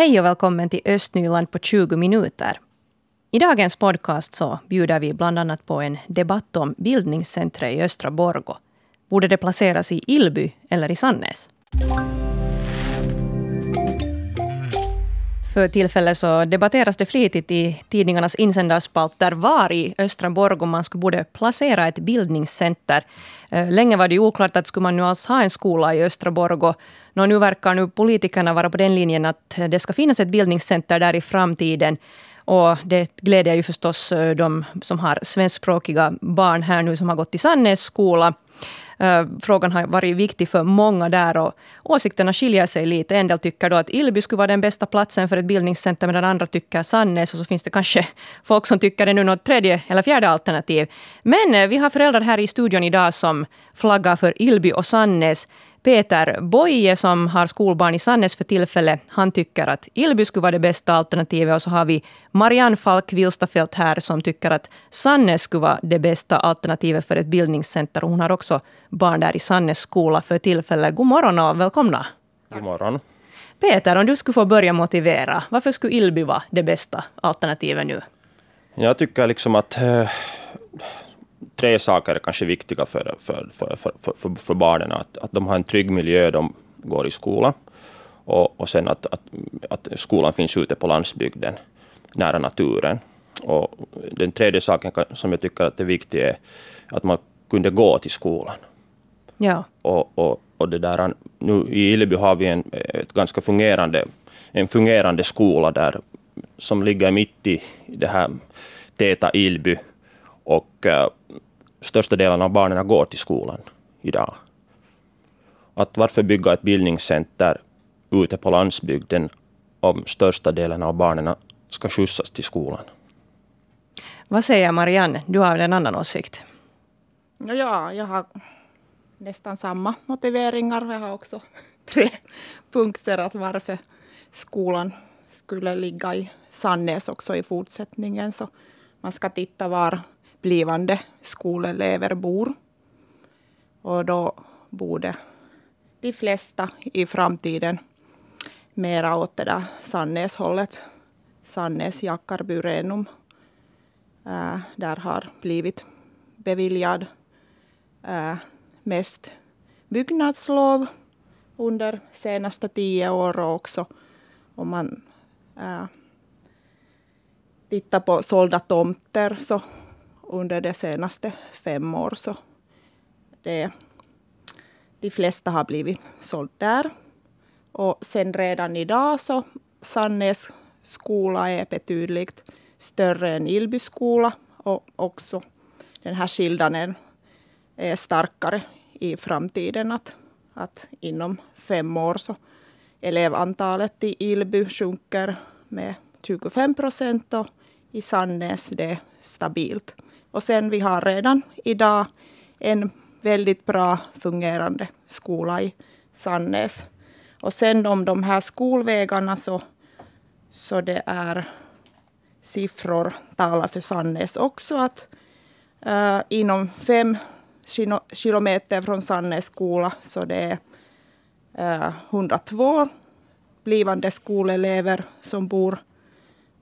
Hej och välkommen till Östnyland på 20 minuter. I dagens podcast så bjuder vi bland annat på en debatt om bildningscentret i Östra Borgo. Borde det placeras i Ilby eller i Sannäs? För tillfället så debatteras det flitigt i tidningarnas insändarspalter var i Östra Borgå man skulle borde placera ett bildningscenter. Eh, länge var det oklart att skulle man nu alls ha en skola i Östra Borgå. Nå, nu verkar nu politikerna vara på den linjen att det ska finnas ett bildningscenter där i framtiden. Och det gläder ju förstås eh, de som har svenskspråkiga barn här nu som har gått i Sannäs skola. Eh, frågan har varit viktig för många där och åsikterna skiljer sig lite. En del tycker då att Ilby skulle vara den bästa platsen för ett bildningscenter medan andra tycker Sannäs och så finns det kanske folk som tycker det nu något tredje eller fjärde alternativ. Men eh, vi har föräldrar här i studion idag som flaggar för Ilby och Sannäs. Peter Boye som har skolbarn i Sannäs för tillfället, han tycker att Ilby skulle vara det bästa alternativet. Och så har vi Marianne Falk Wilstafelt här som tycker att Sannäs skulle vara det bästa alternativet för ett bildningscenter. Hon har också barn där i Sannäs skola för tillfället. God morgon och välkomna. God morgon. Peter, om du skulle få börja motivera, varför skulle Ilby vara det bästa alternativet nu? Jag tycker liksom att äh, tre saker är kanske viktiga för, för, för, för, för, för barnen. Att, att de har en trygg miljö, de går i skola. Och, och sen att, att, att skolan finns ute på landsbygden, nära naturen. Och den tredje saken som jag tycker att är viktig är att man kunde gå till skolan. Ja. Och, och, och det där, nu I Ilby har vi en ett ganska fungerande, en fungerande skola där, som ligger mitt i det här täta Ilby. Och uh, största delen av barnen går till skolan idag. Att varför bygga ett bildningscenter ute på landsbygden om största delen av barnen ska skjutsas till skolan? Vad säger Marianne? Du har en annan åsikt. Ja, jag har nästan samma motiveringar. Jag har också tre punkter att varför skolan skulle ligga i Sannäs också i fortsättningen. Så man ska titta var blivande skolelever bor. Och då borde de flesta i framtiden mera åt det där Sannäshållet. Sannäs, Jackarby, Renum. Äh, eh, där har blivit beviljad äh, mest byggnadslov under senaste tio år och också om man äh, tittar på sålda tomter så under de senaste fem år så det, de flesta har blivit såld där. Och sen redan idag så Sannäs skola är betydligt större än Ilby skola och också den här skillnaden är starkare i framtiden. Att, att inom fem år så elevantalet i Ilby sjunker med 25 procent och i Sannäs det är stabilt. Och sen vi har redan idag en väldigt bra fungerande skola i Sannäs. Och sen om de här skolvägarna så, så det är siffror talar för Sannäs också att uh, inom fem kilometer från Sannäs skola så det är eh, uh, 102 blivande skolelever som bor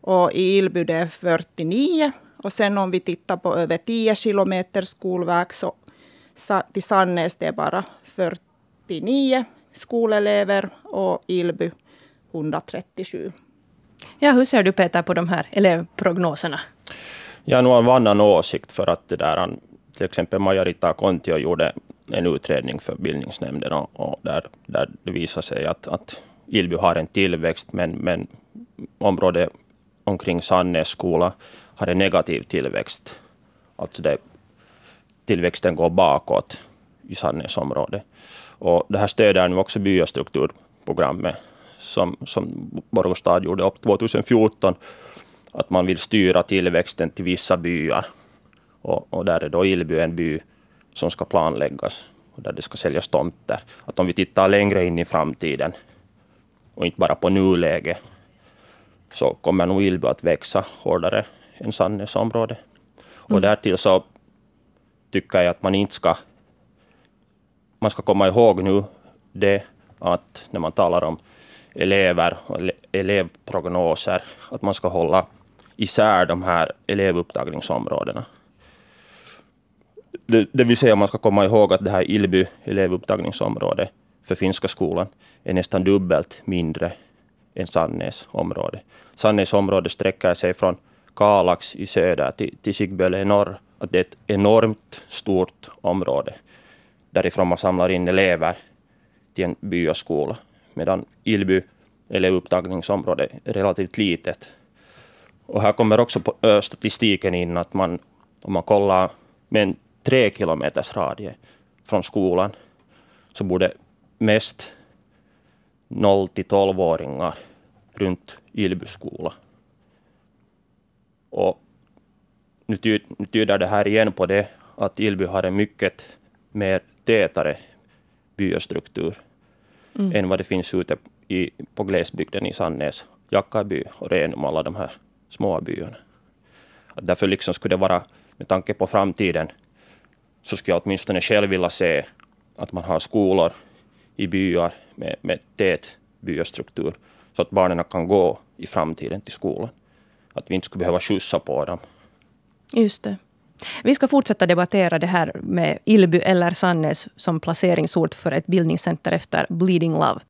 och i Ilby det är 49 och sen om vi tittar på över 10 kilometer skolväg så till Sannäs det är bara 49 skolelever och Ilby 137. Ja, hur ser du Peter på de här elevprognoserna? Jag har nog en annan åsikt för att det där, till exempel Majarita Kontio gjorde en utredning för bildningsnämnden och, och där, där det visar sig att, att Ilby har en tillväxt men, men området omkring Sannäs skola har en negativ tillväxt. Alltså det, tillväxten går bakåt i Sannäsområdet. Och det här stöder nu också byastrukturprogrammet som, som Borgostad gjorde upp 2014. Att man vill styra tillväxten till vissa byar. Och, och där är då Ilby en by som ska planläggas och där det ska säljas tomter. Att om vi tittar längre in i framtiden och inte bara på nuläget så kommer nog Ilby att växa hårdare än Sannäsområdet. Och mm. därtill så tycker jag att man inte ska... Man ska komma ihåg nu det att när man talar om elever och elevprognoser, att man ska hålla isär de här elevupptagningsområdena. Det, det vill säga man ska komma ihåg att det här Ilby elevupptagningsområde för finska skolan är nästan dubbelt mindre än Sannäs område. Sannäs område sträcker sig från Kalax i söder till, till Sigböle i norr. Att det är ett enormt stort område. Därifrån man samlar in elever till en byaskola. Medan Ilby eller upptagningsområde är relativt litet. Och här kommer också på, statistiken in att man, om man kollar med en tre kilometers radie från skolan, så borde mest 0 till 12-åringar runt Ilby skola. Och nu, ty, nu tyder det här igen på det att Ilby har en mycket mer tätare byastruktur mm. än vad det finns ute i, på glesbygden i Sannäs, Jackaby och Renum, alla de här små byarna. Att därför liksom skulle det vara, med tanke på framtiden, så skulle jag åtminstone själv vilja se att man har skolor i byar med, med tät byastruktur, så att barnen kan gå i framtiden till skolan. Att vi inte skulle behöva skjutsa på dem. Just det. Vi ska fortsätta debattera det här med Ilby eller Sannäs som placeringsort för ett bildningscenter efter Bleeding Love.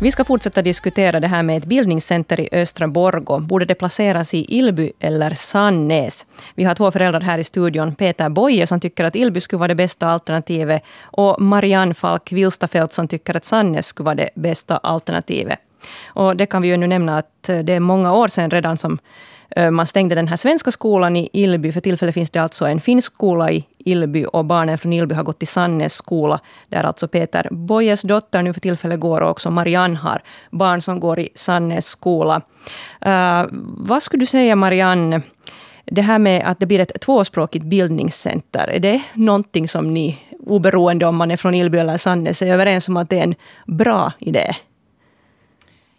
Vi ska fortsätta diskutera det här med ett bildningscenter i Östra Borgå. Borde det placeras i Ilby eller Sannäs? Vi har två föräldrar här i studion. Peter Boye som tycker att Ilby skulle vara det bästa alternativet och Marianne Falk Wilstafelt som tycker att Sannäs skulle vara det bästa alternativet. Och det kan vi ju nu nämna att eh, det är många år sedan redan som eh, man stängde den här svenska skolan i Ilby. För tillfället finns det alltså en finsk skola i Ilby och barnen från Ilby har gått till Sannäs skola, där alltså Peter Bojes dotter nu för tillfället går och också Marianne har barn som går i Sannäs skola. Uh, vad skulle du säga Marianne, det här med att det blir ett tvåspråkigt bildningscenter, är det någonting som ni, oberoende om man är från Ilby eller Sannäs, är överens om att det är en bra idé?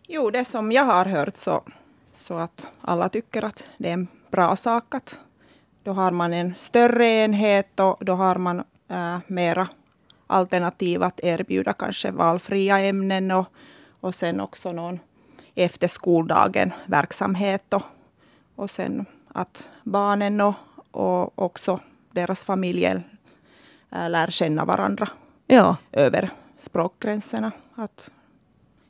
Jo, det som jag har hört så så att alla tycker att det är en bra sak. Att då har man en större enhet och då har man äh, mera alternativ att erbjuda, kanske valfria ämnen och, och sen också någon efter skoldagen verksamhet och, och sen att barnen och, och också deras familjer äh, lär känna varandra ja. över språkgränserna. Att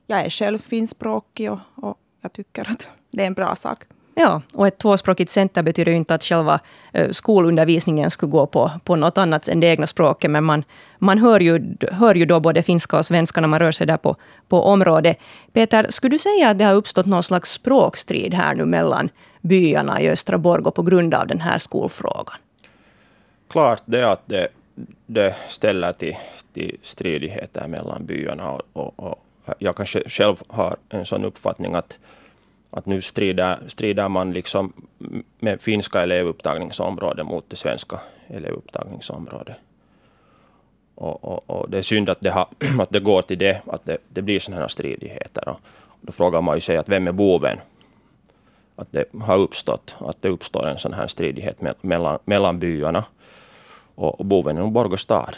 jag är själv finskspråkig och, och jag tycker att det är en bra sak. Ja, och ett tvåspråkigt center betyder ju inte att själva eh, skolundervisningen skulle gå på, på något annat än det egna språket, men man, man hör, ju, hör ju då både finska och svenska när man rör sig där på, på området. Peter, skulle du säga att det har uppstått någon slags språkstrid här nu mellan byarna i Östra Borgå på grund av den här skolfrågan? Klart det att det, det ställer till, till stridigheter mellan byarna och, och, och jag kanske själv har en sån uppfattning att att nu strider, strider man liksom med finska elevupptagningsområdet mot det svenska elevupptagningsområdet. Och, och, och, det är synd att det, har, att det går till det, att det, det blir sådana här stridigheter. Och då frågar man ju sig att vem är boven? Att det har uppstått, att det uppstår en sån här stridighet mellan, mellan byarna. Och, och boven är nog Borgå stad.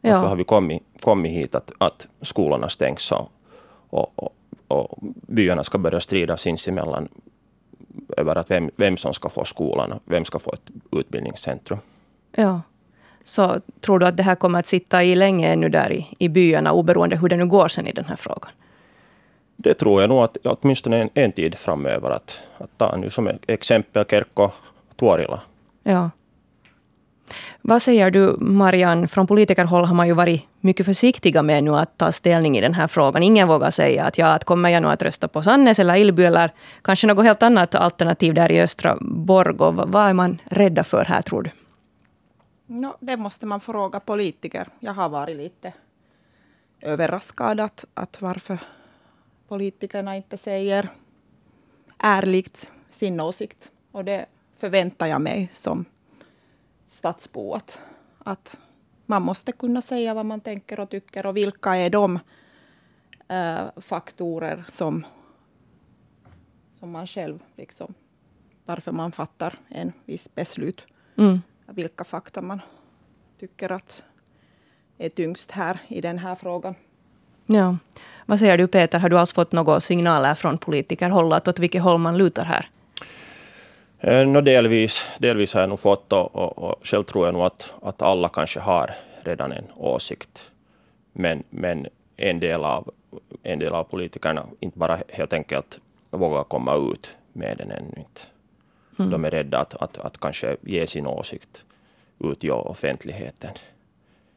Ja. Varför har vi kommit, kommit hit att, att skolorna stängs och, och, och, och byarna ska börja strida sinsemellan över att vem, vem som ska få skolan och vem ska få ett utbildningscentrum. Ja. Så tror du att det här kommer att sitta i länge ännu där i, i byarna, oberoende hur det nu går sen i den här frågan? Det tror jag nog att åtminstone en, en tid framöver. Att, att ta nu som exempel Kerkko Tuorila. Ja. Vad säger du, Marianne? Från politikerhåll har man ju varit mycket försiktiga med nu att ta ställning i den här frågan. Ingen vågar säga att ja, att kommer jag nu att rösta på Sannäs eller Ilby eller kanske något helt annat alternativ där i östra Borgå. Vad är man rädda för här, tror du? No, det måste man fråga politiker. Jag har varit lite överraskad att, att varför politikerna inte säger ärligt sin åsikt. Och det förväntar jag mig som stadsbo att, att man måste kunna säga vad man tänker och tycker och vilka är de äh, faktorer som, som man själv liksom, varför man fattar en viss beslut. Mm. Vilka fakta man tycker att är tyngst här i den här frågan. Ja. Vad säger du Peter, har du alls fått några signaler från politikerhåll åt vilket håll man lutar här? Eh, no, delvis, delvis har jag nog fått och, och, och själv tror jag nog att, att alla kanske har redan en åsikt. Men, men en, del av, en del av politikerna inte bara helt enkelt vågar komma ut med den ännu inte. Mm. De är rädda att, att, att kanske ge sin åsikt ut i offentligheten.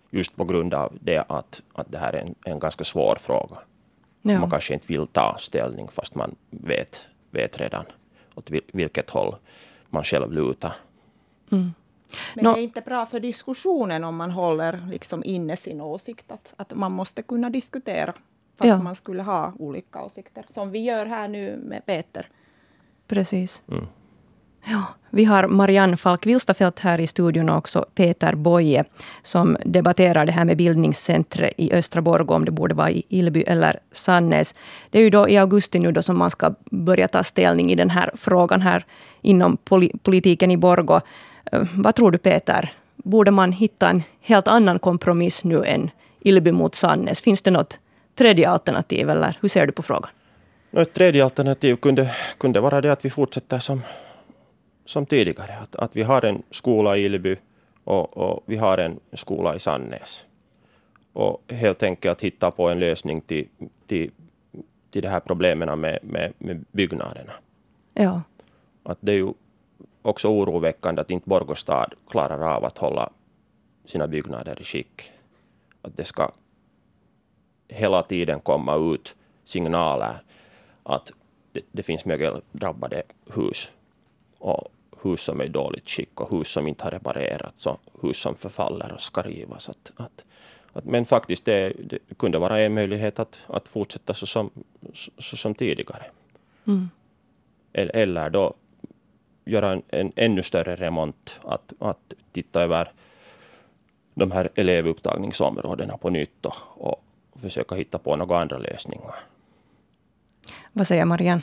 Just på grund av det att, att det här är en, en ganska svår fråga. Ja. Man kanske inte vill ta ställning fast man vet, vet redan åt vilket håll man själv lutar. Mm. Men det är inte bra för diskussionen om man håller liksom inne sin åsikt. Att, att man måste kunna diskutera fast ja. man skulle ha olika åsikter. Som vi gör här nu med Peter. Precis. Mm. Ja, vi har Marianne Falk Wilstafelt här i studion och också Peter Boye som debatterar det här med bildningscentret i Östra Borgå, om det borde vara i Ilby eller Sannäs. Det är ju då i augusti nu då som man ska börja ta ställning i den här frågan här inom politiken i Borgå. Eh, vad tror du Peter? Borde man hitta en helt annan kompromiss nu än Ilby mot Sannäs? Finns det något tredje alternativ eller hur ser du på frågan? Ett tredje alternativ kunde, kunde vara det att vi fortsätter som som tidigare. Att, att vi har en skola i Ilby och, och, vi har en skola i Sannäs. Och helt enkelt hitta på en lösning till, till, till de här problemen med, med, med byggnaderna. Ja. Att det är ju också oroväckande att inte Borgå stad klarar av att hålla sina byggnader i skick. Att det ska hela tiden komma ut signaler att det, det finns mögeldrabbade hus och hus som är i dåligt skick och hus som inte har reparerats och hus som förfaller och ska rivas. Att, att, att, men faktiskt det, det, kunde vara en möjlighet att, att fortsätta så som, så som tidigare. Mm. Eller, eller då göra en, en ännu större remont, att, att titta över de här elevupptagningsområdena på nytt och, och försöka hitta på några andra lösningar. Vad säger Marianne?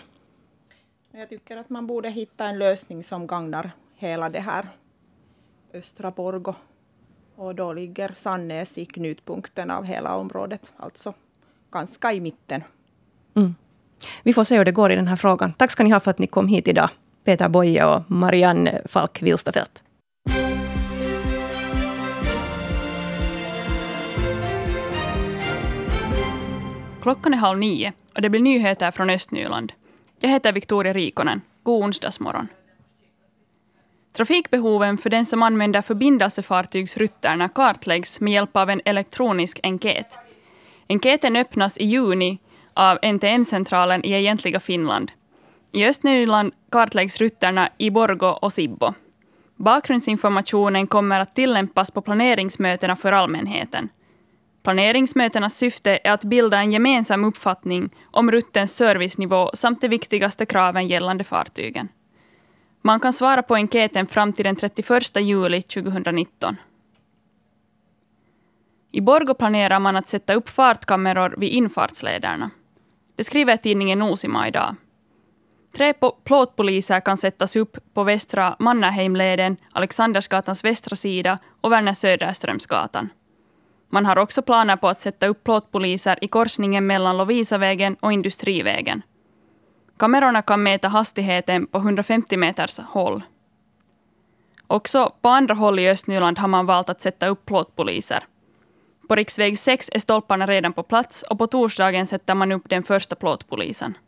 Jag tycker att man borde hitta en lösning som gagnar hela det här östra Borgo. Och då ligger Sannäs i knutpunkten av hela området, alltså ganska i mitten. Mm. Vi får se hur det går i den här frågan. Tack ska ni ha för att ni kom hit idag. Peter Boye och Marianne Falk Wilstafelt. Klockan är halv nio och det blir nyheter från Östnyland. Jag heter Victoria Rikonen. God onsdagsmorgon. Trafikbehoven för den som använder förbindelsefartygsrutterna kartläggs med hjälp av en elektronisk enkät. Enkäten öppnas i juni av NTM-centralen i egentliga Finland. I Östnyland kartläggs rutterna i Borgo och Sibbo. Bakgrundsinformationen kommer att tillämpas på planeringsmötena för allmänheten. Planeringsmötenas syfte är att bilda en gemensam uppfattning om ruttens servicenivå samt de viktigaste kraven gällande fartygen. Man kan svara på enkäten fram till den 31 juli 2019. I Borgo planerar man att sätta upp fartkameror vid infartslederna. Det skriver tidningen Nosima idag. Tre plåtpoliser kan sättas upp på västra Mannerheimleden, Alexandersgatans västra sida och Werner Söderströmsgatan. Man har också planer på att sätta upp plåtpoliser i korsningen mellan Lovisavägen och Industrivägen. Kamerorna kan mäta hastigheten på 150 meters håll. Också på andra håll i Östnyland har man valt att sätta upp plåtpoliser. På riksväg 6 är stolparna redan på plats och på torsdagen sätter man upp den första plåtpolisen.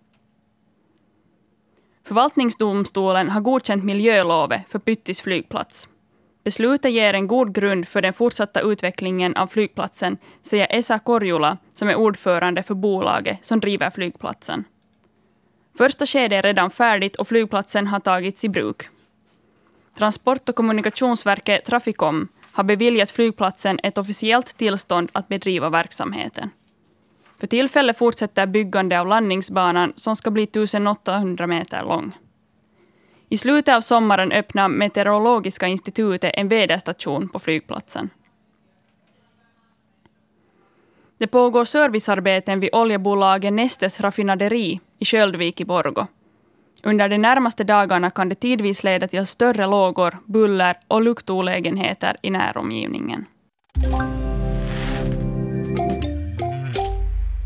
Förvaltningsdomstolen har godkänt miljölovet för Pyttis flygplats. Beslutet ger en god grund för den fortsatta utvecklingen av flygplatsen, säger Esa Korjula, som är ordförande för bolaget som driver flygplatsen. Första skedet är redan färdigt och flygplatsen har tagits i bruk. Transport och kommunikationsverket Traficom har beviljat flygplatsen ett officiellt tillstånd att bedriva verksamheten. För tillfället fortsätter byggande av landningsbanan som ska bli 1800 meter lång. I slutet av sommaren öppnar Meteorologiska institutet en väderstation på flygplatsen. Det pågår servicearbeten vid oljebolaget Nestes raffinaderi i Sköldvik i Borgo. Under de närmaste dagarna kan det tidvis leda till större lågor, buller och luktolägenheter i näromgivningen.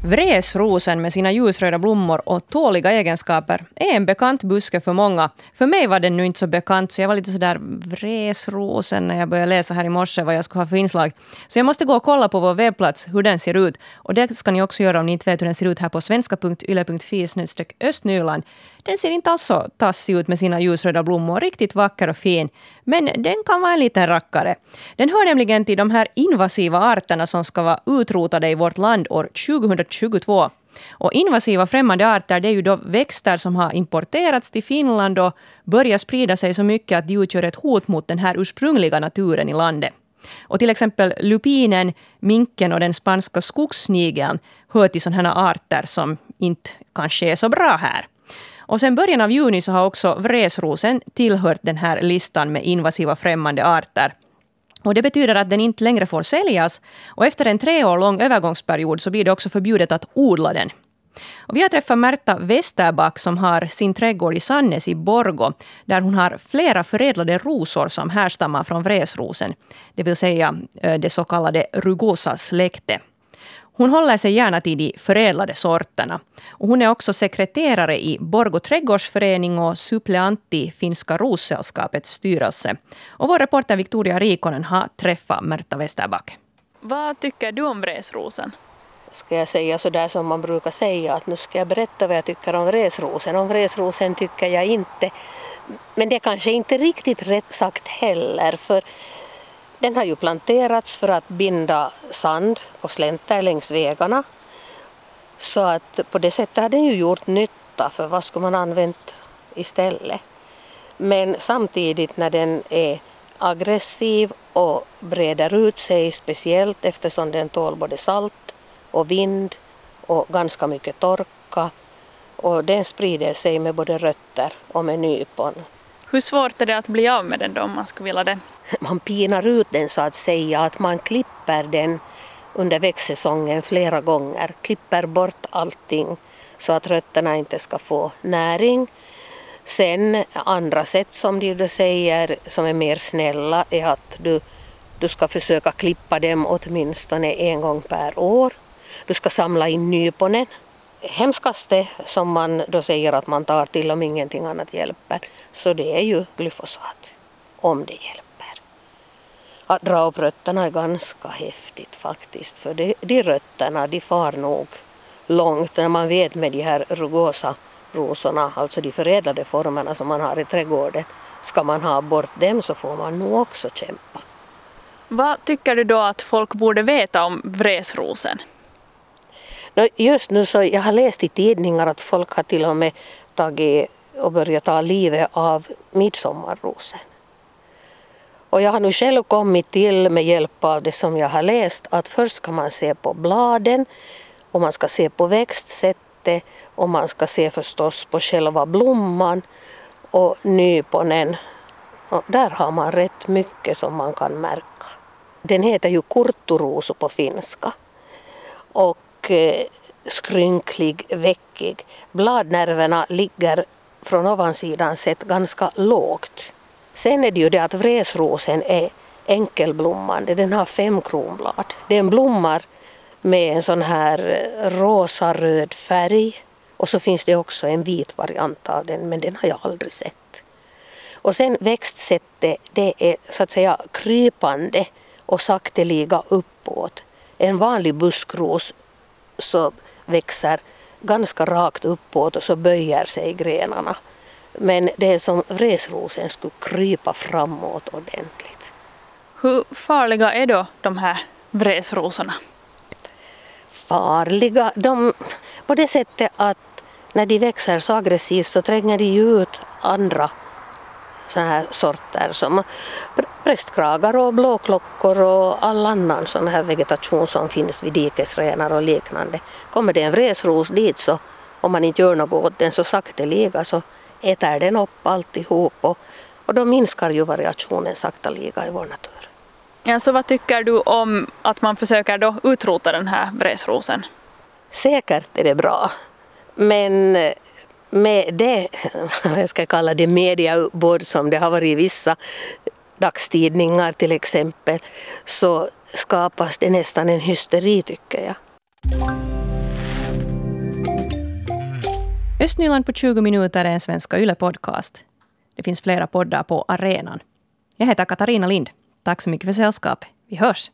Vresrosen med sina ljusröda blommor och tåliga egenskaper är en bekant buske för många. För mig var den nu inte så bekant, så jag var lite sådär vresrosen när jag började läsa här i morse vad jag skulle ha för inslag. Så jag måste gå och kolla på vår webbplats hur den ser ut. Och det ska ni också göra om ni inte vet hur den ser ut här på svenska.yle.fi östnyland. Den ser inte alls så tassig ut med sina ljusröda blommor, riktigt vacker och fin. Men den kan vara en liten rackare. Den hör nämligen till de här invasiva arterna som ska vara utrotade i vårt land år 2022. Och invasiva främmande arter det är ju då växter som har importerats till Finland och börjar sprida sig så mycket att de utgör ett hot mot den här ursprungliga naturen i landet. Och till exempel lupinen, minken och den spanska skogssnigeln hör till sådana arter som inte kanske är så bra här. Och sen början av juni så har också vresrosen tillhört den här listan med invasiva främmande arter. Och det betyder att den inte längre får säljas. Och efter en tre år lång övergångsperiod så blir det också förbjudet att odla den. Och vi har träffat Märta Westerback som har sin trädgård i Sannes i Borgo, där hon har flera förädlade rosor som härstammar från vresrosen, det vill säga eh, det så kallade rugosa-släktet. Hon håller sig gärna till de förädlade sorterna. Och hon är också sekreterare i Borgå trädgårdsförening och suppleant i Finska Rossällskapets styrelse. Och vår reporter Victoria Rikonen har träffat Märta Westerback. Vad tycker du om vresrosen? Ska jag säga så där som man brukar säga att nu ska jag berätta vad jag tycker om vresrosen. Om vresrosen tycker jag inte. Men det är kanske inte riktigt rätt sagt heller för den har ju planterats för att binda sand på slänter längs vägarna. Så att på det sättet har den ju gjort nytta, för vad skulle man använt istället? Men samtidigt när den är aggressiv och breder ut sig speciellt eftersom den tål både salt och vind och ganska mycket torka och den sprider sig med både rötter och med nypon. Hur svårt är det att bli av med den då om man skulle vilja det? Man pinar ut den så att säga, att man klipper den under växtsäsongen flera gånger, klipper bort allting så att rötterna inte ska få näring. Sen andra sätt som de säger som är mer snälla är att du, du ska försöka klippa dem åtminstone en gång per år. Du ska samla in nyponen hemskaste som man då säger att man tar till om ingenting annat hjälper, så det är ju glyfosat, om det hjälper. Att dra upp rötterna är ganska häftigt faktiskt, för de, de rötterna de far nog långt när man vet med de här rugosa rosorna, alltså de förädlade formerna som man har i trädgården, ska man ha bort dem så får man nog också kämpa. Vad tycker du då att folk borde veta om vresrosen? Just nu så jag har läst i tidningar att folk har till och med tagit och börjat ta livet av midsommarrosen. Och jag har nu själv kommit till med hjälp av det som jag har läst att först ska man se på bladen och man ska se på växtsättet och man ska se förstås på själva blomman och nyponen. Och där har man rätt mycket som man kan märka. Den heter ju kurtturuusu på finska. Och Eh, skrynklig, veckig. Bladnerverna ligger från ovansidan sett ganska lågt. Sen är det ju det att vresrosen är enkelblommande, den har fem kronblad. Den blommar med en sån här eh, rosa-röd färg och så finns det också en vit variant av den men den har jag aldrig sett. Och sen växtsättet det är så att säga krypande och sakteliga uppåt. En vanlig buskros så växer ganska rakt uppåt och så böjer sig grenarna. Men det är som vresrosen skulle krypa framåt ordentligt. Hur farliga är då de här vresrosorna? Farliga? De, på det sättet att när de växer så aggressivt så tränger de ut andra såna här sorter som prästkragar och blåklockor och all annan sån här vegetation som finns vid dikesrenar och liknande. Kommer det en vresros dit så om man inte gör något åt den så sakteliga så äter den upp alltihop och, och då minskar ju variationen sakteliga i vår natur. Ja, så vad tycker du om att man försöker då utrota den här vresrosen? Säkert är det bra. Men med det, jag ska kalla det mediauppbåd som det har varit i vissa dagstidningar till exempel, så skapas det nästan en hysteri tycker jag. Östnyland på 20 minuter är en Svenska Yle-podcast. Det finns flera poddar på arenan. Jag heter Katarina Lind. Tack så mycket för sällskapet. Vi hörs!